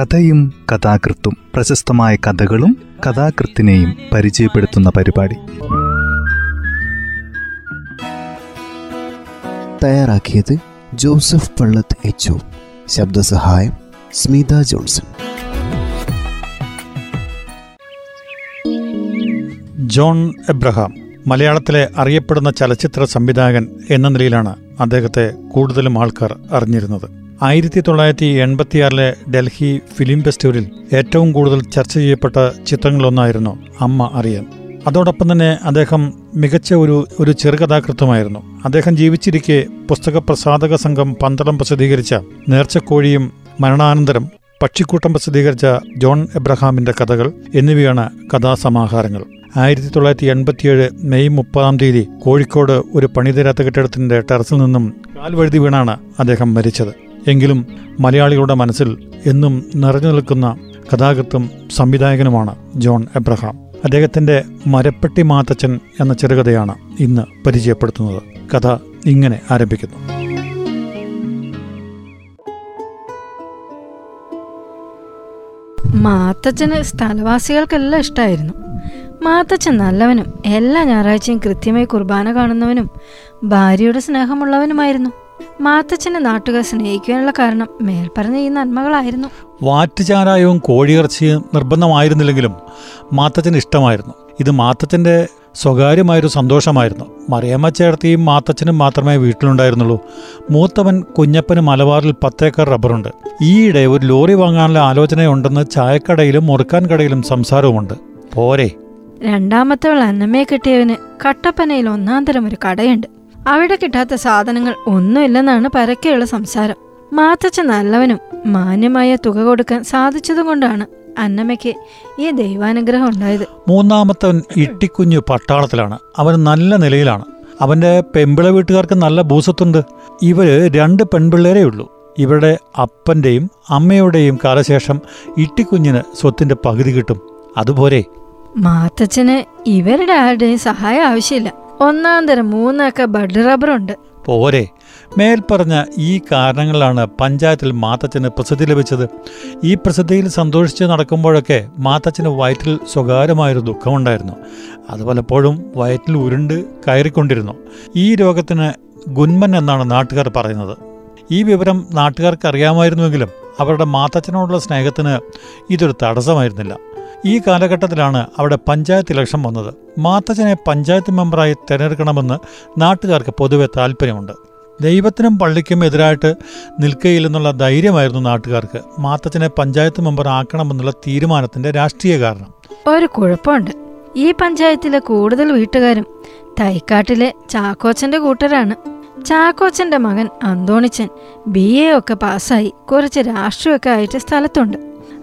കഥയും കഥാകൃത്തും പ്രശസ്തമായ കഥകളും കഥാകൃത്തിനെയും പരിചയപ്പെടുത്തുന്ന പരിപാടി. തയ്യാറാക്കിയത് ജോസഫ് പള്ളത്ത് എച്ച് ശബ്ദസഹായം സ്മിത ജോൺസൺ. ജോൺ എബ്രഹാം മലയാളത്തിലെ അറിയപ്പെടുന്ന ചലച്ചിത്ര സംവിധായകൻ എന്ന നിലയിലാണ് അദ്ദേഹത്തെ കൂടുതലും ആൾക്കാർ അറിഞ്ഞിരുന്നത്. ആയിരത്തി തൊള്ളായിരത്തി എൺപത്തിയാറിലെ ഡൽഹി ഫിലിം ഫെസ്റ്റിവലിൽ ഏറ്റവും കൂടുതൽ ചർച്ച ചെയ്യപ്പെട്ട ചിത്രങ്ങളൊന്നായിരുന്നു അമ്മ അറിയാൻ. അതോടൊപ്പം തന്നെ അദ്ദേഹം മികച്ച ഒരു ഒരു ചെറുകഥാകൃത്തുമായിരുന്നു. അദ്ദേഹം ജീവിച്ചിരിക്കെ പുസ്തക പ്രസാധക സംഘം പന്തളം പ്രസിദ്ധീകരിച്ച നേർച്ചക്കോഴിയും മരണാനന്തരം പക്ഷിക്കൂട്ടം പ്രസിദ്ധീകരിച്ച ജോൺ എബ്രഹാമിന്റെ കഥകൾ എന്നിവയാണ് കഥാസമാഹാരങ്ങൾ. ആയിരത്തി തൊള്ളായിരത്തി എൺപത്തിയേഴ് മെയ് മുപ്പതാം തീയതി കോഴിക്കോട് ഒരു പണിതരാത്ത കെട്ടിടത്തിന്റെ ടെറസിൽ നിന്നും കാൽവഴുതി വീണാണ് അദ്ദേഹം മരിച്ചത്. എങ്കിലും മലയാളികളുടെ മനസ്സിൽ എന്നും നിറഞ്ഞു നിൽക്കുന്ന കഥാകൃത്തും സംവിധായകനുമാണ് ജോൺ എബ്രഹാം. അദ്ദേഹത്തിന്റെ മരപ്പെട്ടി മാത്തച്ഛൻ എന്ന ചെറുകഥയാണ് ഇന്ന് പരിചയപ്പെടുത്തുന്നത്. കഥ ഇങ്ങനെ ആരംഭിക്കുന്നു. മാത്തച്ഛന് സ്ഥലവാസികൾക്കെല്ലാം ഇഷ്ടമായിരുന്നു മാത്തച്ഛൻ നല്ലവനും എല്ലാ ഞായറാഴ്ചയും കൃത്യമായി കുർബാന കാണുന്നവനും ഭാര്യയുടെ സ്നേഹമുള്ളവനുമായിരുന്നു. മാത്തച്ഛനെ നാട്ടുകാർ സ്നേഹിക്കാനുള്ള കാരണം മേൽപ്പറഞ്ഞ ഈ നന്മകളായിരുന്നു. വാറ്റുചാരായവും കോഴിയിറച്ചിയും നിർബന്ധമായിരുന്നില്ലെങ്കിലും മാത്തച്ഛന് ഇഷ്ടമായിരുന്നു. ഇത് മാത്തച്ഛന്റെ സ്വകാര്യമായൊരു സന്തോഷമായിരുന്നു. മറിയമ്മ ചേർത്തിയും മാത്തച്ഛനും മാത്രമേ വീട്ടിലുണ്ടായിരുന്നുള്ളൂ. മൂത്തവൻ കുഞ്ഞപ്പന് മലബാറിൽ പത്തേക്കർ റബ്ബറുണ്ട്. ഈയിടെ ഒരു ലോറി വാങ്ങാനുള്ള ആലോചനയുണ്ടെന്ന് ചായക്കടയിലും മുറുക്കാൻ കടയിലും സംസാരവുമുണ്ട്. പോരെ. രണ്ടാമത്തെ അന്നമ്മയെ കിട്ടിയവന് കട്ടപ്പനയിൽ ഒന്നാം തരം ഒരു കടയുണ്ട്. അവിടെ കിട്ടാത്ത സാധനങ്ങൾ ഒന്നുമില്ലെന്നാണ് പരക്കെയുള്ള സംസാരം. മാത്തച്ഛൻ നല്ലവനും മാന്യമായ തുക കൊടുക്കാൻ സാധിച്ചതുകൊണ്ടാണ് അന്നമ്മയ്ക്ക് ഈ ദൈവാനുഗ്രഹം ഉണ്ടായത്. മൂന്നാമത്തവൻ ഇട്ടിക്കുഞ്ഞു പട്ടാളത്തിലാണ്. അവൻ നല്ല നിലയിലാണ്. അവന്റെ പെമ്പിള വീട്ടുകാർക്ക് നല്ല ഭൂസത്തുണ്ട് ഇവർ രണ്ട് പെൺപിള്ളേരേ ഉള്ളൂ. ഇവരുടെ അപ്പന്റെയും അമ്മയുടെയും കാലശേഷം ഇട്ടിക്കുഞ്ഞിന് സ്വത്തിന്റെ പകുതി കിട്ടും. അതുപോലെ മാത്തച്ഛന് ഇവരുടെ ആരുടെയും സഹായം ആവശ്യമില്ല. ഒന്നാം തരം മൂന്നൊക്കെ ബഡ് റബ്ബറുണ്ട്. പോരെ. മേൽപ്പറഞ്ഞ ഈ കാരണങ്ങളാണ് പഞ്ചായത്തിൽ മാത്തച്ഛന് പ്രസിദ്ധി ലഭിച്ചത്. ഈ പ്രസിദ്ധിയിൽ സന്തോഷിച്ച് നടക്കുമ്പോഴൊക്കെ മാത്തച്ഛന് വയറ്റിൽ സ്വകാര്യമായൊരു ദുഃഖമുണ്ടായിരുന്നു. അത് പലപ്പോഴും വയറ്റിൽ ഉരുണ്ട് കയറിക്കൊണ്ടിരുന്നു. ഈ രോഗത്തിന് ഗുന്മൻ എന്നാണ് നാട്ടുകാർ പറയുന്നത്. ഈ വിവരം നാട്ടുകാർക്ക് അറിയാമായിരുന്നുവെങ്കിലും അവരുടെ മാത്തച്ഛനോടുള്ള സ്നേഹത്തിന് ഇതൊരു തടസ്സമായിരുന്നില്ല. ഈ കാലഘട്ടത്തിലാണ് അവിടെ പഞ്ചായത്ത് ഇലക്ഷൻ വന്നത്. മാത്തച്ഛനെ പഞ്ചായത്ത് മെമ്പറായി തിരഞ്ഞെടുക്കണമെന്ന് നാട്ടുകാർക്ക് പൊതുവെ താല്പര്യമുണ്ട്. ദൈവത്തിനും പള്ളിക്കും എതിരായിട്ട് നിൽക്കയില്ലെന്നുള്ള ധൈര്യമായിരുന്നു നാട്ടുകാർക്ക്. മാത്തച്ഛനെ പഞ്ചായത്ത് മെമ്പർ ആക്കണമെന്നുള്ള തീരുമാനത്തിന്റെ രാഷ്ട്രീയ കാരണം. ഒരു കുഴപ്പമുണ്ട്. ഈ പഞ്ചായത്തിലെ കൂടുതൽ വീട്ടുകാരും തൈക്കാട്ടിലെ ചാക്കോച്ചന്റെ കൂട്ടരാണ്. ചാക്കോച്ചന്റെ മകൻ അന്തോണിച്ചൻ ബി എ ഒക്കെ പാസ്സായി കുറച്ച് രാഷ്ട്രീയമൊക്കെ ആയിട്ട് സ്ഥലത്തുണ്ട്.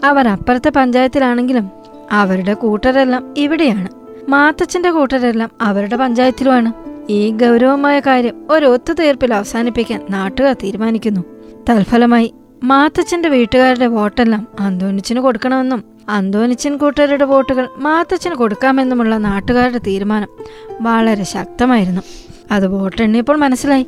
അവർ അപ്പുറത്തെ പഞ്ചായത്തിലാണെങ്കിലും അവരുടെ കൂട്ടരെല്ലാം ഇവിടെയാണ്. മാത്തച്ഛന്റെ കൂട്ടരെല്ലാം അവരുടെ പഞ്ചായത്തിലുമാണ്. ഈ ഗൗരവമായ കാര്യം ഒരു ഒത്തുതീർപ്പിൽ അവസാനിപ്പിക്കാൻ നാട്ടുകാർ തീരുമാനിക്കുന്നു. തൽഫലമായി മാത്തച്ഛന്റെ വീട്ടുകാരുടെ വോട്ടെല്ലാം അന്തോണിച്ചിന് കൊടുക്കണമെന്നും അന്തോണിച്ചൻ കൂട്ടരുടെ വോട്ടുകൾ മാത്തച്ഛന് കൊടുക്കാമെന്നുമുള്ള നാട്ടുകാരുടെ തീരുമാനം വളരെ ശക്തമായിരുന്നു. അത് വോട്ടെണ്ണിയപ്പോൾ മനസ്സിലായി.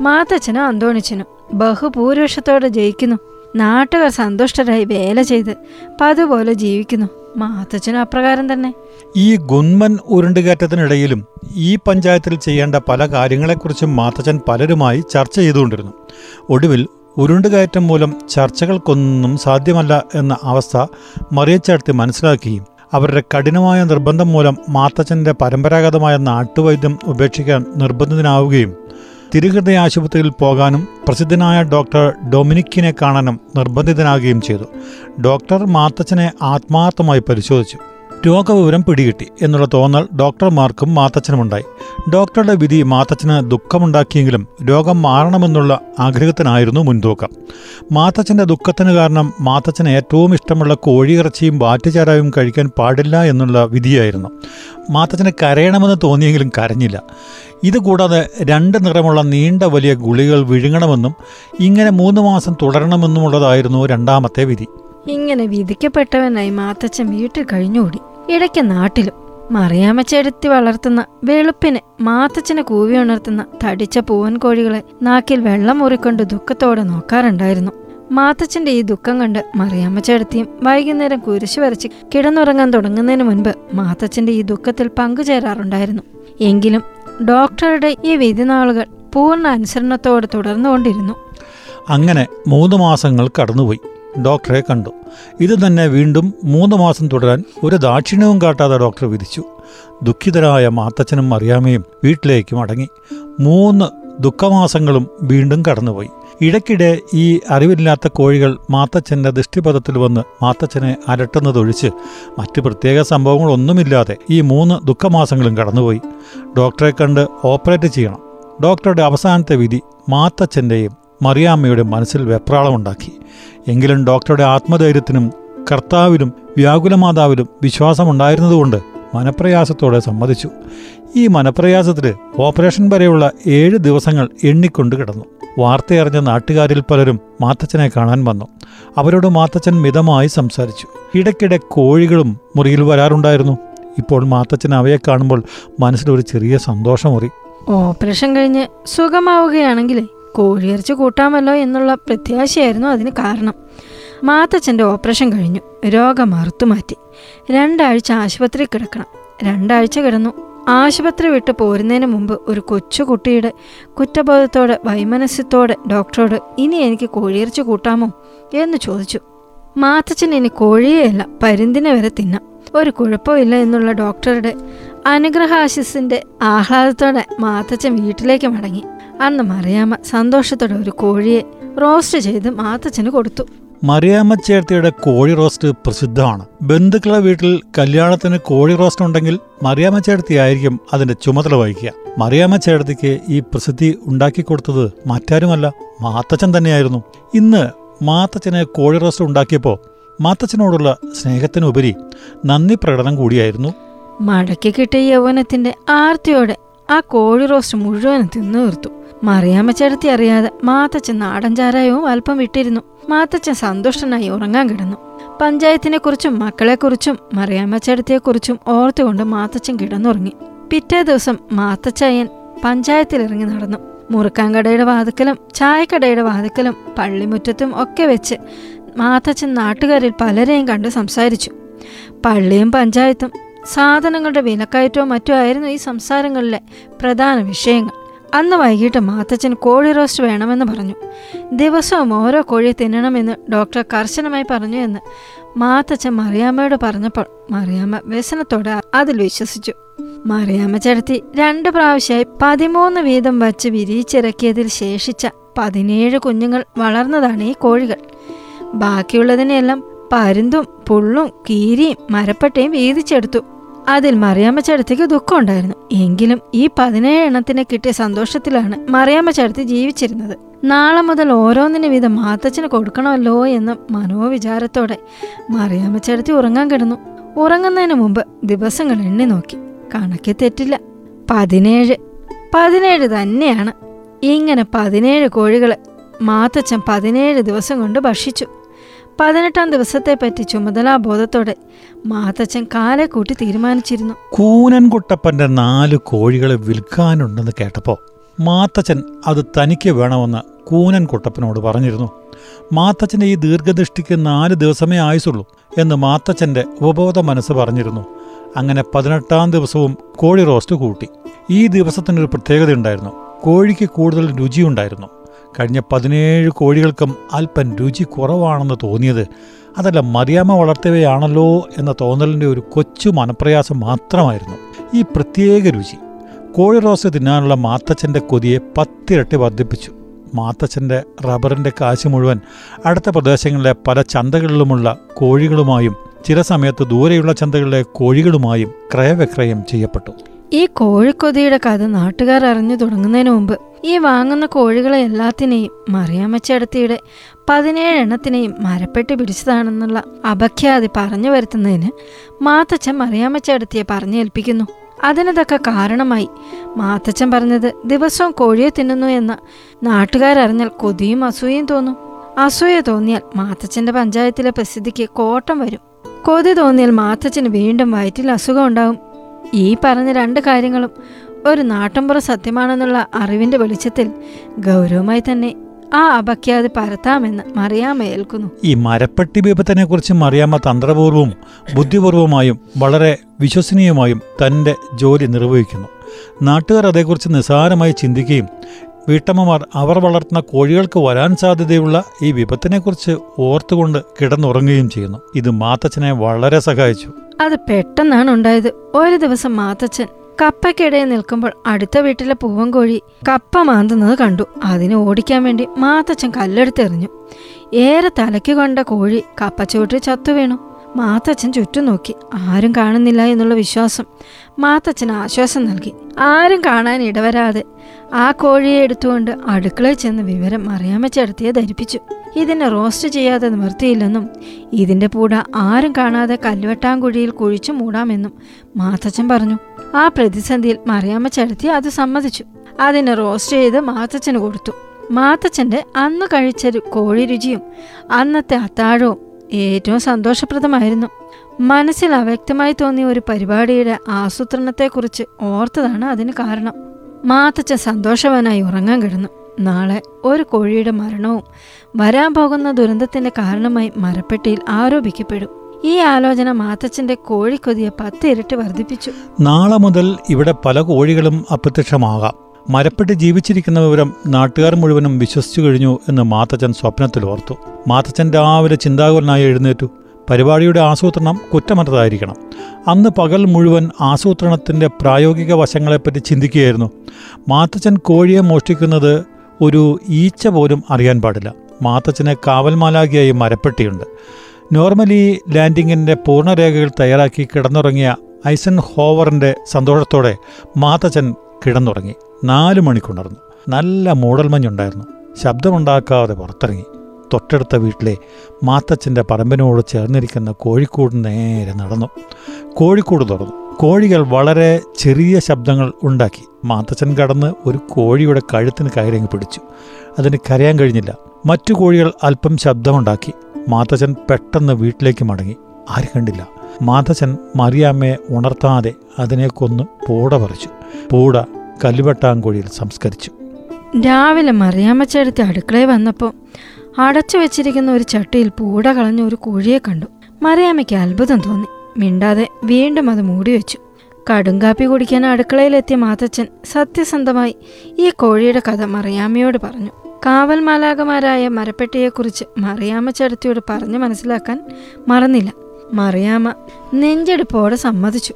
മാത്തച്ഛനും അന്തോണിച്ചനും ബഹുഭൂരിപക്ഷത്തോടെ ജയിക്കുന്നു. നാട്ടുകാർ സന്തുഷ്ടരായി വേല ചെയ്ത് പതുപോലെ ജീവിക്കുന്നു. മാത്തച്ഛനും അപ്രകാരം തന്നെ. ഈ ഗുൺമൻ ഉരുണ്ടുകയറ്റത്തിനിടയിലും ഈ പഞ്ചായത്തിൽ ചെയ്യേണ്ട പല കാര്യങ്ങളെക്കുറിച്ചും മാത്തച്ഛൻ പലരുമായി ചർച്ച ചെയ്തുകൊണ്ടിരുന്നു. ഒടുവിൽ ഉരുണ്ടുകയറ്റം മൂലം ചർച്ചകൾക്കൊന്നും സാധ്യമല്ല എന്ന അവസ്ഥ മറിയച്ചേർത്തി മനസ്സിലാക്കുകയും അവരുടെ കഠിനമായ നിർബന്ധം മൂലം മാത്തച്ഛന്റെ പരമ്പരാഗതമായ നാട്ടുവൈദ്യം ഉപേക്ഷിക്കാൻ നിർബന്ധിതനാവുകയും തിരുഹൃദയ ആശുപത്രിയിൽ പോകാനും പ്രസിദ്ധനായ ഡോക്ടർ ഡൊമിനിക്കിനെ കാണാനും നിർബന്ധിതനാകുകയും ചെയ്തു. ഡോക്ടർ മാത്തച്ഛനെ ആത്മാർത്ഥമായി പരിശോധിച്ചു. രോഗവിവരം പിടികിട്ടി എന്നുള്ള തോന്നൽ ഡോക്ടർമാർക്കും മാത്തച്ഛനുമുണ്ടായി. ഡോക്ടറുടെ വിധി മാത്തച്ഛന് ദുഃഖമുണ്ടാക്കിയെങ്കിലും രോഗം മാറണമെന്നുള്ള ആഗ്രഹത്തിനായിരുന്നു മുൻതൂക്കം. മാത്തച്ഛന്റെ ദുഃഖത്തിന് കാരണം മാത്തച്ഛന് ഏറ്റവും ഇഷ്ടമുള്ള കോഴിയിറച്ചിയും വാറ്റുചാരായും കഴിക്കാൻ പാടില്ല എന്നുള്ള വിധിയായിരുന്നു. മാത്തച്ഛന് കരയണമെന്ന് തോന്നിയെങ്കിലും കരഞ്ഞില്ല. ഇതുകൂടാതെ രണ്ട് നിറമുള്ള നീണ്ട വലിയ ഗുളികൾ വിഴുങ്ങണമെന്നും ഇങ്ങനെ മൂന്ന് മാസം തുടരണമെന്നുമുള്ളതായിരുന്നു രണ്ടാമത്തെ വിധി. ഇങ്ങനെ വിധിക്കപ്പെട്ടവനായി മാത്തച്ഛൻ വീട്ടിൽ കഴിഞ്ഞുകൂടി. ഇടയ്ക്ക് നാട്ടിലും മറിയാമ്മച്ചെടുത്തി വളർത്തുന്ന വെളുപ്പിന് മാത്തച്ഛനെ കൂവി ഉണർത്തുന്ന തടിച്ച പൂവൻ കോഴികളെ നാക്കിൽ വെള്ളം മുറിക്കൊണ്ട് ദുഃഖത്തോടെ നോക്കാറുണ്ടായിരുന്നു. മാത്തച്ഛന്റെ ഈ ദുഃഖം കണ്ട് മറിയാമ്മ ചേട്ടത്തിയും വൈകുന്നേരം കുരിശ് വരച്ച് കിടന്നുറങ്ങാൻ തുടങ്ങുന്നതിന് മുൻപ് മാത്തച്ഛന്റെ ഈ ദുഃഖത്തിൽ പങ്കുചേരാറുണ്ടായിരുന്നു. എങ്കിലും ഡോക്ടറുടെ ഈ വിധിനാളുകൾ പൂർണ അനുസരണത്തോടെ തുടർന്നുകൊണ്ടിരുന്നു. അങ്ങനെ മൂന്ന് മാസങ്ങൾ കടന്നുപോയി. ഡോക്ടറെ കണ്ടു. ഇത് തന്നെ വീണ്ടും മൂന്ന് മാസം തുടരാൻ ഒരു ദാക്ഷിണ്യവും കാട്ടാതെ ഡോക്ടർ വിധിച്ചു. ദുഃഖിതരായ മാത്തച്ഛനും അറിയാമയും വീട്ടിലേക്ക് മടങ്ങി. മൂന്ന് ദുഃഖമാസങ്ങളും വീണ്ടും കടന്നുപോയി. ഇടയ്ക്കിടെ ഈ അറിവില്ലാത്ത കോഴികൾ മാത്തച്ഛന്റെ ദൃഷ്ടിപഥത്തിൽ വന്ന് മാത്തച്ഛനെ അലട്ടുന്നതൊഴിച്ച് മറ്റ് പ്രത്യേക സംഭവങ്ങളൊന്നുമില്ലാതെ ഈ മൂന്ന് ദുഃഖമാസങ്ങളും കടന്നുപോയി. ഡോക്ടറെ കണ്ട് ഓപ്പറേറ്റ് ചെയ്യണം. ഡോക്ടറുടെ അവസാനത്തെ വിധി മാത്തച്ഛന്റെയും മറിയാമ്മയുടെ മനസ്സിൽ വെപ്രാളമുണ്ടാക്കി. എങ്കിലും ഡോക്ടറുടെ ആത്മധൈര്യത്തിനും കർത്താവിലും വ്യാകുലമാതാവിലും വിശ്വാസമുണ്ടായിരുന്നതുകൊണ്ട് മനപ്രയാസത്തോടെ സമ്മതിച്ചു. ഈ മനപ്രയാസത്തിൽ ഓപ്പറേഷൻ വരെയുള്ള ഏഴ് ദിവസങ്ങൾ എണ്ണിക്കൊണ്ട് കിടന്നു. വാർത്തയറിഞ്ഞ നാട്ടുകാരിൽ പലരും മാത്തച്ഛനെ കാണാൻ വന്നു. അവരോട് മാത്തച്ഛൻ മിതമായി സംസാരിച്ചു. ഇടയ്ക്കിടെ കോഴികളും മുറിയിൽ വരാറുണ്ടായിരുന്നു. ഇപ്പോൾ മാത്തച്ഛൻ അവയെ കാണുമ്പോൾ മനസ്സിലൊരു ചെറിയ സന്തോഷമുറി ഓപ്പറേഷൻ കഴിഞ്ഞ് സുഖമാവുകയാണെങ്കിലേ കോഴിയിറച്ചി കൂട്ടാമല്ലോ എന്നുള്ള പ്രത്യാശയായിരുന്നു അതിന് കാരണം. മാത്തച്ഛന്റെ ഓപ്പറേഷൻ കഴിഞ്ഞു. രോഗം അറുത്തുമാറ്റി. രണ്ടാഴ്ച ആശുപത്രി കിടക്കണം. രണ്ടാഴ്ച കിടന്നു. ആശുപത്രി വിട്ട് പോരുന്നതിന് മുമ്പ് ഒരു കൊച്ചുകുട്ടിയുടെ കുറ്റബോധത്തോടെ വൈമനസ്യത്തോടെ ഡോക്ടറോട് ഇനി എനിക്ക് കോഴിയിറച്ചി കൂട്ടാമോ? എന്ന് ചോദിച്ചു. മാത്തച്ഛൻ ഇനി കോഴിയെയല്ല പരുന്തിനെ വരെ തിന്നാം. ഒരു കുഴപ്പമില്ല എന്നുള്ള ഡോക്ടറുടെ അനുഗ്രഹാശിസിന്റെ ആഹ്ലാദത്തോടെ മാത്തച്ഛൻ വീട്ടിലേക്ക് മടങ്ങി. അന്ന് മറിയാമ്മ സന്തോഷത്തോടെ ഒരു കോഴിയെ റോസ്റ്റ് ചെയ്ത് മാത്തച്ഛന് കൊടുത്തു. മറിയാമ്മ ചേർത്തിയുടെ കോഴി റോസ്റ്റ് പ്രസിദ്ധമാണ്. ബന്ധുക്കളുടെ വീട്ടിൽ കല്യാണത്തിന് കോഴി റോസ്റ്റ് ഉണ്ടെങ്കിൽ മറിയാമ്മ ചേർത്തി ആയിരിക്കും അതിന്റെ ചുമതല വഹിക്കുക. മറിയാമ്മ ചേർത്തിക്ക് ഈ പ്രസിദ്ധി ഉണ്ടാക്കി കൊടുത്തത് മറ്റാരുമല്ല മാത്തച്ഛൻ തന്നെയായിരുന്നു. ഇന്ന് മാത്തച്ഛന് കോഴി റോസ്റ്റ് ഉണ്ടാക്കിയപ്പോൾ മാത്തച്ഛനോടുള്ള സ്നേഹത്തിനുപരി നന്ദി പ്രകടനം കൂടിയായിരുന്നു. മടക്കി കിട്ടിയ യൗവനത്തിന്റെ ആർത്തിയോടെ ആ കോഴി റോസ്റ്റ് മുഴുവൻ തിന്നു തീർത്തു. മറിയാമ്മ ചേർത്തി അറിയാതെ മാത്തച്ഛൻ നാടൻ ചാരായവും അല്പം വിട്ടിരുന്നു. മാത്തച്ഛൻ സന്തുഷ്ടനായി ഉറങ്ങാൻ കിടന്നു. പഞ്ചായത്തിനെ കുറിച്ചും മക്കളെക്കുറിച്ചും മറിയാമ്മ ചേട്ടത്തിയെക്കുറിച്ചും ഓർത്തുകൊണ്ട് മാത്തച്ഛൻ കിടന്നുറങ്ങി. പിറ്റേ ദിവസം മാത്തച്ചയ്യൻ പഞ്ചായത്തിലിറങ്ങി നടന്നു. മുറുക്കാൻകടയുടെ വാതുക്കലും ചായക്കടയുടെ വാതുക്കലും പള്ളിമുറ്റത്തും ഒക്കെ വെച്ച് മാത്തച്ഛൻ നാട്ടുകാരിൽ പലരെയും കണ്ട് സംസാരിച്ചു. പള്ളിയും പഞ്ചായത്തും സാധനങ്ങളുടെ വിലക്കയറ്റവും മറ്റും ആയിരുന്നു ഈ സംസാരങ്ങളിലെ പ്രധാന വിഷയങ്ങൾ. അന്ന് വൈകിട്ട് മാത്തച്ഛൻ കോഴി റോസ്റ്റ് വേണമെന്ന് പറഞ്ഞു. ദിവസവും ഓരോ കോഴി തിന്നണമെന്ന് ഡോക്ടർ കർശനമായി പറഞ്ഞു എന്ന് മാത്തച്ഛൻ മറിയാമ്മയോട് പറഞ്ഞപ്പോൾ മറിയാമ്മ വ്യസനത്തോടെ അതിൽ വിശ്വസിച്ചു. മറിയാമ്മ ചടത്തി രണ്ട് പ്രാവശ്യമായി പതിമൂന്ന് വീതം വച്ച് വിരിയിച്ചിറക്കിയതിൽ ശേഷിച്ച പതിനേഴ് കുഞ്ഞുങ്ങൾ വളർന്നതാണ് ഈ കോഴികൾ. ബാക്കിയുള്ളതിനെയെല്ലാം പരുന്തും പുള്ളും കീരിയും മരപ്പട്ടയും വീതിച്ചെടുത്തു. അതിൽ മറിയാമ്മ ചേട്ടത്തിക്ക് ദുഃഖമുണ്ടായിരുന്നു എങ്കിലും ഈ പതിനേഴ് എണ്ണത്തിനെ കിട്ടിയ സന്തോഷത്തിലാണ് മറിയാമ്മ ചേട്ടത്തി ജീവിച്ചിരുന്നത്. നാളെ മുതൽ ഓരോന്നിന് വീതം മാത്തച്ഛന് കൊടുക്കണമല്ലോ എന്ന മനോവിചാരത്തോടെ മറിയാമ്മ ചേട്ടത്തി ഉറങ്ങാൻ കിടന്നു. ഉറങ്ങുന്നതിന് മുമ്പ് ദിവസങ്ങൾ എണ്ണി നോക്കി. കണക്ക് തെറ്റില്ല. പതിനേഴ്. പതിനേഴ് തന്നെയാണ്. ഇങ്ങനെ പതിനേഴ് കോഴികളെ മാത്തച്ഛൻ പതിനേഴ് ദിവസം കൊണ്ട് ഭക്ഷിച്ചു. പതിനെട്ടാം ദിവസത്തെപ്പറ്റി ചുമതലാബോധത്തോടെ മാതച്ചൻ കാലെ കൂട്ടി തീരുമാനിച്ചിരുന്നു. കൂനൻകുട്ടപ്പന്റെ നാല് കോഴികളെ വിൽക്കാനുണ്ടെന്ന് കേട്ടപ്പോൾ മാത്തച്ഛൻ അത് തനിക്ക് വേണമെന്ന് കൂനൻ കുട്ടപ്പനോട് പറഞ്ഞിരുന്നു. മാത്തച്ഛന്റെ ഈ ദീർഘദൃഷ്ടിക്ക് നാല് ദിവസമേ ആയുസുള്ളൂ എന്ന് മാത്തച്ഛന്റെ ഉപബോധ മനസ്സ് പറഞ്ഞിരുന്നു. അങ്ങനെ പതിനെട്ടാം ദിവസവും കോഴി റോസ്റ്റ് കൂട്ടി. ഈ ദിവസത്തിനൊരു പ്രത്യേകത ഉണ്ടായിരുന്നു കോഴിക്ക് കൂടുതൽ രുചിയുണ്ടായിരുന്നു. കഴിഞ്ഞ പതിനേഴ് കോഴികൾക്കും അല്പം രുചി കുറവാണെന്ന് തോന്നിയത്. അതല്ല മറിയാമ്മ വളർത്തിയവയാണല്ലോ എന്ന തോന്നലിന്റെ ഒരു കൊച്ചു മനപ്രയാസം മാത്രമായിരുന്നു. ഈ പ്രത്യേക രുചി. കോഴി റോസ് തിന്നാനുള്ള മാത്തച്ഛന്റെ കൊതിയെ പത്തിരട്ടി വർദ്ധിപ്പിച്ചു. മാത്തച്ഛന്റെ റബ്ബറിന്റെ കാശ് മുഴുവൻ അടുത്ത പ്രദേശങ്ങളിലെ പല ചന്തകളിലുമുള്ള കോഴികളുമായും ചില സമയത്ത് ദൂരെയുള്ള ചന്തകളിലെ കോഴികളുമായും ക്രയവിക്രയം ചെയ്യപ്പെട്ടു. ഈ കോഴിക്കൊതിയുടെ കഥ നാട്ടുകാർ അറിഞ്ഞു തുടങ്ങുന്നതിന് മുമ്പ് ഈ വാങ്ങുന്ന കോഴികളെ എല്ലാത്തിനെയും മറിയാമ്മച്ചടത്തിയുടെ പതിനേഴ് എണ്ണത്തിനെയും മരപ്പെട്ടി പിടിച്ചതാണെന്നുള്ള അപഖ്യാതി പറഞ്ഞു വരുത്തുന്നതിന് മാത്തച്ഛൻ മറിയാമ്മച്ചടത്തിയെ പറഞ്ഞേൽപ്പിക്കുന്നു. അതിനതൊക്കെ തക്ക കാരണമായി. മാത്തച്ഛൻ പറഞ്ഞത് ദിവസവും കോഴിയെ തിന്നുന്നു എന്ന് നാട്ടുകാരറിഞ്ഞാൽ കൊതിയും അസൂയയും തോന്നും. അസൂയ തോന്നിയാൽ മാത്തച്ഛന്റെ പഞ്ചായത്തിലെ പ്രസിദ്ധിക്ക് കോട്ടം വരും. കൊതി തോന്നിയാൽ മാത്തച്ഛന് വീണ്ടും വയറ്റിൽ അസുഖം ഉണ്ടാവും ഈ പറഞ്ഞ രണ്ട് കാര്യങ്ങളും ഒരു നാട്ടുംപുറ സത്യമാണെന്നുള്ള അറിവിന്റെ വെളിച്ചത്തിൽ ഗൗരവമായി തന്നെ ആ അപഖ്യാതി പരത്താമെന്ന് മറിയാമ്മ ഏൽക്കുന്നു. ഈ മരപ്പെട്ടി വിപത്തിനെ കുറിച്ച് മറിയാമ്മ തന്ത്രപൂർവവും ബുദ്ധിപൂർവമായും വളരെ വിശ്വസനീയമായും തന്റെ ജോലി നിർവഹിക്കുന്നു. നാട്ടുകാർ അതേക്കുറിച്ച് നിസ്സാരമായി ചിന്തിക്കുകയും വീട്ടമ്മമാർ അവർ വളർത്തുന്ന കോഴികൾക്ക് വരാൻ സാധ്യതയുള്ള ഈ വിപത്തിനെക്കുറിച്ച് ഓർത്തുകൊണ്ട് കിടന്നുറങ്ങുകയും ചെയ്യുന്നു. ഇത് മാത്തച്ഛനെ വളരെ സഹായിച്ചു. അത് പെട്ടെന്നാണ് ഉണ്ടായത്. ഒരു ദിവസം മാത്തച്ഛൻ കപ്പയ്ക്കിടയിൽ നിൽക്കുമ്പോൾ അടുത്ത വീട്ടിലെ പൂവൻകോഴി കപ്പ മാന്തുന്നത് കണ്ടു. അതിനെ ഓടിക്കാൻ വേണ്ടി മാത്തച്ഛൻ കല്ലെടുത്തെറിഞ്ഞു ഏറെ തലയ്ക്ക് കൊണ്ട കോഴി കപ്പച്ചുവട്ടിൽ ചത്തു വീണു. മാത്തച്ഛൻ ചുറ്റും നോക്കി. ആരും കാണുന്നില്ല എന്നുള്ള വിശ്വാസം മാത്തച്ഛൻ ആശ്വാസം നൽകി. ആരും കാണാൻ ഇടവരാതെ ആ കോഴിയെ എടുത്തുകൊണ്ട് അടുക്കളയിൽ ചെന്ന് വിവരം അറിയാമച്ചെടുത്തിയെ ധരിപ്പിച്ചു. ഇതിനെ റോസ്റ്റ് ചെയ്യാതെ നിവർത്തിയില്ലെന്നും ഇതിന്റെ പൂട ആരും കാണാതെ കല്ലുവെട്ടാങ്കുഴിയിൽ കുഴിച്ചു മൂടാമെന്നും മാത്തച്ഛൻ പറഞ്ഞു. ആ പ്രതിസന്ധിയിൽ മറിയാമ്മ ചടത്തി അത് സമ്മതിച്ചു. അതിനെ റോസ്റ്റ് ചെയ്ത് മാത്തച്ഛന് കൊടുത്തു. മാത്തച്ഛന്റെ അന്ന് കഴിച്ച കോഴി രുചിയും അന്നത്തെ അത്താഴവും ഏറ്റവും സന്തോഷപ്രദമായിരുന്നു. മനസ്സിൽ അവ്യക്തമായി തോന്നിയ ഒരു പരിപാടിയുടെ ആസൂത്രണത്തെക്കുറിച്ച് ഓർത്തതാണ് അതിന് കാരണം. മാത്തച്ഛൻ സന്തോഷവാനായി ഉറങ്ങാൻ കിടന്നു. നാളെ ഒരു കോഴിയുടെ മരണവും വരാൻ പോകുന്ന ദുരന്തത്തിന്റെ കാരണമായി മരപ്പെട്ടിയിൽ ആരോപിക്കപ്പെടും. ഈ ആലോചന മാത്തച്ഛന്റെ കോഴിക്കൊതിയെ പത്തിരട്ടി വർദ്ധിപ്പിച്ചു. നാളെ മുതൽ ഇവിടെ പല കോഴികളും അപ്രത്യക്ഷമാകാം. മരപ്പെട്ട് ജീവിച്ചിരിക്കുന്ന വിവരം നാട്ടുകാർ മുഴുവനും വിശ്വസിച്ചു കഴിഞ്ഞു എന്ന് മാത്തച്ഛൻ സ്വപ്നത്തിൽ ഓർത്തു. മാത്തച്ഛൻ രാവിലെ ചിന്താകുലനായി എഴുന്നേറ്റു. പരിപാടിയുടെ ആസൂത്രണം കുറ്റമറ്റതായിരിക്കണം. അന്ന് പകൽ മുഴുവൻ ആസൂത്രണത്തിന്റെ പ്രായോഗിക വശങ്ങളെപ്പറ്റി ചിന്തിക്കുകയായിരുന്നു. മാത്തച്ഛൻ കോഴിയെ മോഷ്ടിക്കുന്നത് ഒരു ഈച്ച പോലും അറിയാൻ പാടില്ല. മാത്തച്ഛന് കാവൽമാലാകിയായി മരപ്പെട്ടിയുണ്ട്. നോർമലി ലാൻഡിങ്ങിന്റെ പൂർണരേഖകൾ തയ്യാറാക്കി കിടന്നുറങ്ങിയ ഐസൻ ഹോവറിന്റെ സന്തോഷത്തോടെ മാതച്ചൻ കിടന്നുറങ്ങി. നാല് മണിക്കുണർന്നു. നല്ല മൂടൽമഞ്ഞുണ്ടായിരുന്നു. ശബ്ദമുണ്ടാക്കാതെ പുറത്തിറങ്ങി. തൊട്ടടുത്ത വീട്ടിലെ മാത്തച്ഛന്റെ പറമ്പിനോട് ചേർന്നിരിക്കുന്ന കോഴിക്കൂട് നേരെ നടന്നു. കോഴിക്കൂട് തുറന്നു. കോഴികൾ വളരെ ചെറിയ ശബ്ദങ്ങൾ ഉണ്ടാക്കി. മാത്തച്ഛൻ കടന്ന് ഒരു കോഴിയുടെ കഴുത്തിന് കയറിങ്ങി പിടിച്ചു. അതിന് കരയാൻ കഴിഞ്ഞില്ല. മറ്റു കോഴികൾ അല്പം ശബ്ദമുണ്ടാക്കി. മാത്തച്ഛൻ പെട്ടെന്ന് വീട്ടിലേക്ക് മടങ്ങി. ആര് കണ്ടില്ല. മാതച്ചൻ മറിയാമ്മയെ ഉണർത്താതെ അതിനെ കൊന്ന് പൂട പറിച്ചു. പൂട കല്ലുവെട്ടാങ്കുഴിയിൽ സംസ്കരിച്ചു. രാവിലെ മറിയാമ്മച്ചടുത്ത് അടുക്കളയിൽ വന്നപ്പോൾ അടച്ചു വെച്ചിരിക്കുന്ന ഒരു ചട്ടിയിൽ പൂട കളഞ്ഞ ഒരു കുഴിയെ കണ്ടു. മറിയാമ്മയ്ക്ക് അത്ഭുതം തോന്നി. മിണ്ടാതെ വീണ്ടും അത് മൂടി വെച്ചു. കടുങ്കാപ്പി കുടിക്കാൻ അടുക്കളയിലെത്തിയ മാതച്ചൻ സത്യസന്ധമായി ഈ കോഴിയുടെ കഥ മറിയാമ്മയോട് പറഞ്ഞു. കാവൽ മാലാകമാരായ മരപ്പെട്ടിയെക്കുറിച്ച് മറിയാമ്മ ചടത്തിയോട് പറഞ്ഞു മനസ്സിലാക്കാൻ മറന്നില്ല. മറിയാമ്മ നെഞ്ചെടുപ്പോടെ സമ്മതിച്ചു.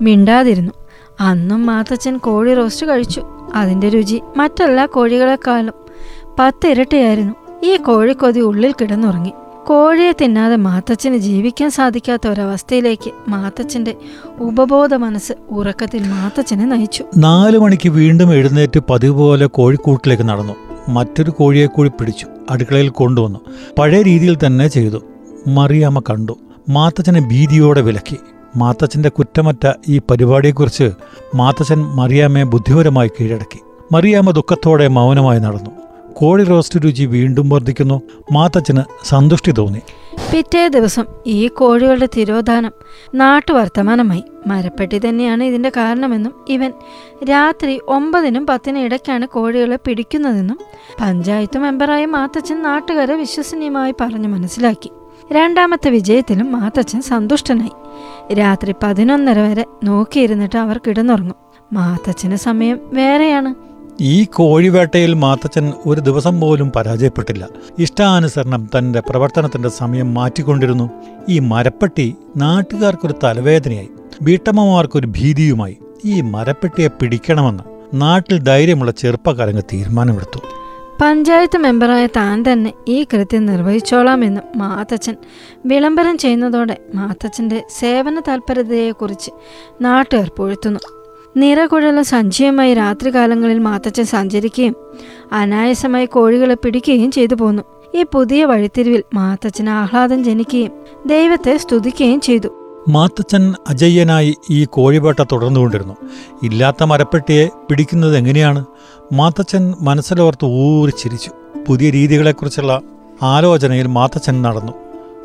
മിണ്ടാതിരുന്നു. അന്നും മാത്തച്ഛൻ കോഴി റോസ്റ്റ് കഴിച്ചു. അതിന്റെ രുചി മറ്റെല്ലാ കോഴികളെക്കാളും പത്തിരട്ടിയായിരുന്നു. ഈ കോഴിക്കൊതി ഉള്ളിൽ കിടന്നുറങ്ങി. കോഴിയെ തിന്നാതെ മാത്തച്ഛന് ജീവിക്കാൻ സാധിക്കാത്ത ഒരവസ്ഥയിലേക്ക് മാത്തച്ഛന്റെ ഉപബോധ മനസ്സ് ഉറക്കത്തിൽ മാത്തച്ഛനെ നയിച്ചു. നാലു മണിക്ക് വീണ്ടും എഴുന്നേറ്റ് പതിവ് പോലെ കോഴിക്കൂട്ടിലേക്ക് നടന്നു. മറ്റൊരു കോഴിയെ കൂടി പിടിച്ചു അടുക്കളയിൽ കൊണ്ടുവന്നു. പഴയ രീതിയിൽ തന്നെ ചെയ്തു. മറിയാമ്മ കണ്ടു. മാത്തച്ഛനെ ഭീതിയോടെ വിലക്കി. മാത്തച്ഛന്റെ കുറ്റമറ്റ ഈ പരിപാടിയെക്കുറിച്ച് മാത്തച്ഛൻ മറിയാമ്മയെ ബുദ്ധിപരമായി കീഴടക്കി. മറിയാമ്മ ദുഃഖത്തോടെ മൗനമായി നടന്നു. കോഴി റോസ്റ്റ് രുചി വീണ്ടും വർദ്ധിക്കുന്നു. മാത്തച്ഛന് സന്തുഷ്ടി തോന്നി. പിറ്റേ ദിവസം ഈ കോഴികളുടെ തിരോധാനം നാട്ടുവർത്തമാനമായി. മരപ്പെട്ടി തന്നെയാണ് ഇതിന്റെ കാരണമെന്നും ഇവൻ രാത്രി ഒമ്പതിനും പത്തിനും ഇടയ്ക്കാണ് കോഴികളെ പിടിക്കുന്നതെന്നും പഞ്ചായത്ത് മെമ്പറായ മാത്തച്ഛൻ നാട്ടുകാരെ വിശ്വസനീയമായി പറഞ്ഞു മനസ്സിലാക്കി. രണ്ടാമത്തെ വിജയത്തിലും മാത്തച്ഛൻ സന്തുഷ്ടനായി. രാത്രി പതിനൊന്നര വരെ നോക്കിയിരുന്നിട്ട് അവർ കിടന്നുറങ്ങും. മാത്തച്ഛന് സമയം വേറെയാണ്. ഈ കോഴിവേട്ടയിൽ മാത്തച്ഛൻ ഒരു ദിവസം പോലും പരാജയപ്പെട്ടില്ല. ഇഷ്ടാനുസരണം തന്റെ പ്രവർത്തനത്തിന്റെ സമയം മാറ്റിക്കൊണ്ടിരുന്നു. ഈ മരപ്പെട്ടി നാട്ടുകാർക്കൊരു തലവേദനയായി. വീട്ടമ്മമാർക്കൊരു ഭീതിയുമായി. ഈ മരപ്പെട്ടിയെ പിടിക്കണമെന്ന് നാട്ടിൽ ധൈര്യമുള്ള ചെറുപ്പക്കാരങ്ങ് തീരുമാനമെടുത്തു. പഞ്ചായത്ത് മെമ്പറായ താൻ തന്നെ ഈ കൃത്യം നിർവഹിച്ചോളാമെന്ന് മാത്തച്ഛൻ വിളംബരം ചെയ്യുന്നതോടെ മാത്തച്ഛന്റെ സേവന താൽപര്യതയെക്കുറിച്ച് നാട്ടുകാർ പുഴുത്തുന്നു. നിറകുഴലും സഞ്ചയമായി രാത്രികാലങ്ങളിൽ മാത്തച്ഛൻ സഞ്ചരിക്കുകയും അനായാസമായി കോഴികളെ പിടിക്കുകയും ചെയ്തു പോന്നു. ഈ പുതിയ വഴിത്തിരിവിൽ മാത്തച്ഛൻ ആഹ്ലാദം ജനിക്കുകയും ദൈവത്തെ സ്തുതിക്കുകയും ചെയ്തു. മാത്തച്ഛൻ അജയ്യനായി ഈ കോഴിവേട്ട തുടർന്നുകൊണ്ടിരുന്നു. ഇല്ലാത്ത മരപ്പെട്ടിയെ പിടിക്കുന്നത് എങ്ങനെയാണ്? മാത്തച്ഛൻ മനസ്സിലോർത്ത് ഊറി ചിരിച്ചു. പുതിയ രീതികളെക്കുറിച്ചുള്ള ആലോചനയിൽ മാത്തച്ഛൻ നടന്നു.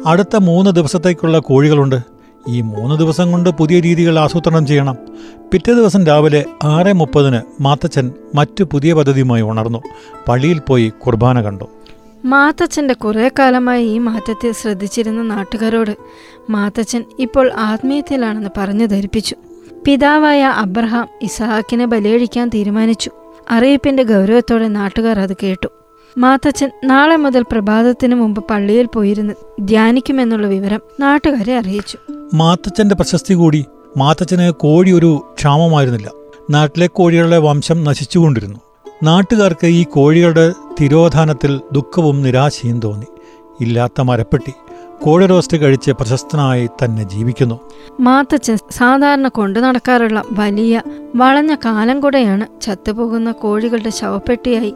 അടുത്ത മൂന്ന് ദിവസത്തേക്കുള്ള കോഴികളുണ്ട്. ഈ മൂന്ന് ദിവസം കൊണ്ട് പുതിയ രീതികൾ ആസൂത്രണം ചെയ്യണം. പിറ്റേ ദിവസം രാവിലെ ആറ് മുപ്പതിന് മാത്തച്ഛൻ മറ്റു പുതിയ പദ്ധതിയുമായി ഉണർന്നു. പള്ളിയിൽ പോയി കുർബാന കണ്ടു. മാത്തച്ഛന്റെ കുറേ കാലമായി ഈ മാറ്റത്തെ ശ്രദ്ധിച്ചിരുന്ന നാട്ടുകാരോട് മാത്തച്ഛൻ ഇപ്പോൾ ആത്മീയത്തിലാണെന്ന് പറഞ്ഞു ധരിപ്പിച്ചു. പിതാവായ അബ്രഹാം ഇസഹാക്കിനെ ബലിയഴിക്കാൻ തീരുമാനിച്ചു. അറിയിപ്പിന്റെ ഗൗരവത്തോടെ നാട്ടുകാർ അത് കേട്ടു. മാത്തച്ഛൻ നാളെ മുതൽ പ്രഭാതത്തിനു മുമ്പ് പള്ളിയിൽ പോയിരുന്ന് ധ്യാനിക്കുമെന്നുള്ള വിവരം നാട്ടുകാരെ അറിയിച്ചു. മാത്തച്ഛന്റെ പ്രശസ്തി കൂടി മാത്തച്ഛന് കോഴി ഒരു ക്ഷാമമായിരുന്നില്ല. നാട്ടിലെ കോഴികളുടെ വംശം നശിച്ചുകൊണ്ടിരുന്നു. നാട്ടുകാർക്ക് ഈ കോഴികളുടെ തിരോധാനത്തിൽ ദുഃഖവും നിരാശയും തോന്നി. ഇല്ലാത്ത മരപ്പെട്ടി കോഴി റോസ്റ്റ് കഴിച്ച് പ്രശസ്തനായി തന്നെ ജീവിക്കുന്നു. മാത്തച്ഛൻ സാധാരണ കൊണ്ടു നടക്കാറുള്ള വലിയ വളഞ്ഞ കാലം കൂടെയാണ് ചത്തുപോകുന്ന കോഴികളുടെ ശവപ്പെട്ടിയായി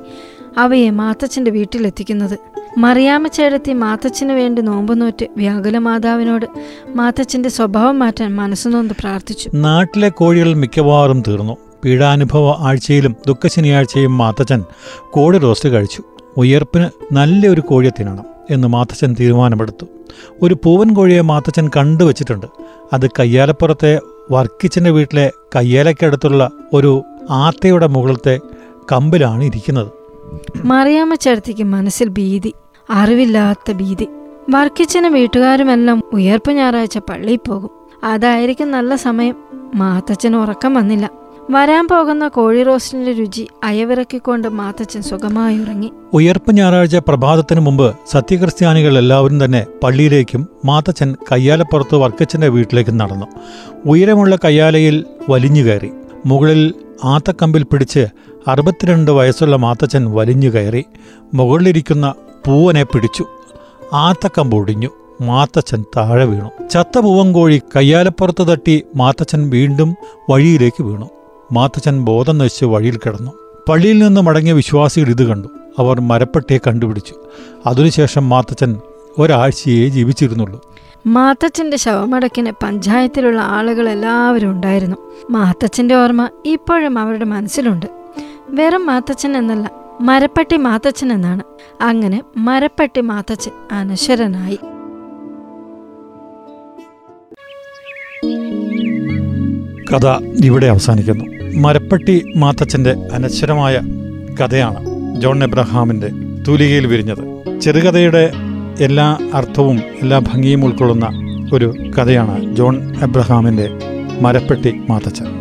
അവയെ മാത്തച്ഛന്റെ വീട്ടിലെത്തിക്കുന്നത്. മറിയാമ്മ ചേടത്തി മാത്തച്ഛന് വേണ്ടി നോമ്പുനോറ്റ് വ്യാകുല മാതാവിനോട് മാത്തച്ഛന്റെ സ്വഭാവം മാറ്റാൻ മനസ്സുനൊന്ന് പ്രാർത്ഥിച്ചു. നാട്ടിലെ കോഴികൾ മിക്കവാറും തീർന്നു. പീഡാനുഭവ ആഴ്ചയിലും ദുഃഖശനിയാഴ്ചയും മാത്തച്ഛൻ കോഴി റോസ്റ്റ് കഴിച്ചു. ഉയർപ്പിന് നല്ലൊരു കോഴിയെ തിന്നണം എന്ന് മാത്തച്ഛൻ തീരുമാനമെടുത്തു. ഒരു പൂവൻ കോഴിയെ മാത്തച്ഛൻ കണ്ടുവച്ചിട്ടുണ്ട്. അത് കയ്യാലപ്പുറത്തെ വർക്കിച്ചന്റെ വീട്ടിലെ കയ്യാലക്കടുത്തുള്ള ഒരു ആത്തയുടെ മുകളിലത്തെ കമ്പിലാണ് ഇരിക്കുന്നത്. മറിയാമ്മ ചേർത്തിക്ക് മനസ്സിൽ ഭീതി. അറിവില്ലാത്ത ഭീതി. വർക്കിച്ചനും വീട്ടുകാരുമെല്ലാം ഉയർപ്പ് ഞായറാഴ്ച പള്ളിയിൽ പോകും. അതായിരിക്കും നല്ല സമയം. മാത്തച്ഛന് ഉറക്കം വന്നില്ല. വരാൻ പോകുന്ന കോഴി റോസ്റ്റിന്റെ രുചി അയവിറക്കിക്കൊണ്ട് മാത്തച്ഛൻ സുഖമായി ഉറങ്ങി ഉയർപ്പ് ഞായറാഴ്ച പ്രഭാതത്തിന് മുമ്പ് സത്യക്രിസ്ത്യാനികൾ എല്ലാവരും തന്നെ പള്ളിയിലേക്കും മാത്തച്ഛൻ കയ്യാലപ്പുറത്ത് വർക്കച്ചന്റെ വീട്ടിലേക്കും നടന്നു. ഉയരമുള്ള കയ്യാലയിൽ വലിഞ്ഞു കയറി. മുകളിൽ ആത്തക്കമ്പിൽ പിടിച്ച് അറുപത്തിരണ്ട് വയസ്സുള്ള മാത്തച്ഛൻ വലിഞ്ഞു കയറി. മുകളിലിരിക്കുന്ന പൂവനെ പിടിച്ചു. ആത്തക്കം പൊടിഞ്ഞു. മാത്തച്ഛൻ താഴെ വീണു. ചത്ത പൂവൻകോഴി കയ്യാലപ്പുറത്ത് തട്ടി മാത്തച്ഛൻ വീണ്ടും വഴിയിലേക്ക് വീണു. മാത്തച്ഛൻ ബോധം നശിച്ച് വഴിയിൽ കിടന്നു. പള്ളിയിൽ നിന്ന് മടങ്ങിയ വിശ്വാസികൾ ഇത് കണ്ടു. അവർ മരപ്പെട്ടിയെ കണ്ടുപിടിച്ചു. അതിനുശേഷം മാത്തച്ഛൻ ഒരാഴ്ചയെ ജീവിച്ചിരുന്നുള്ളൂ. മാത്തച്ഛന്റെ ശവമടക്കിന് പഞ്ചായത്തിലുള്ള ആളുകൾ എല്ലാവരും ഉണ്ടായിരുന്നു. മാത്തച്ഛന്റെ ഓർമ്മ ഇപ്പോഴും അവരുടെ മനസ്സിലുണ്ട്. വെറും മാത്തച്ഛൻ എന്നല്ല മരപ്പട്ടി മാത്തച്ഛൻ എന്നാണ്. അങ്ങനെ മരപ്പട്ടി മാത്തച്ഛൻ അനശ്വരനായി. കഥ ഇവിടെ അവസാനിക്കുന്നു. മരപ്പട്ടി മാത്തച്ഛന്റെ അനശ്വരമായ കഥയാണ് ജോൺ എബ്രഹാമിന്റെ തൂലികയിൽ വിരിഞ്ഞത്. ചെറുകഥയുടെ എല്ലാ അർത്ഥവും എല്ലാ ഭംഗിയും ഉൾക്കൊള്ളുന്ന ഒരു കഥയാണ് ജോൺ എബ്രഹാമിന്റെ മരപ്പെട്ടി മാത്തച്ഛൻ.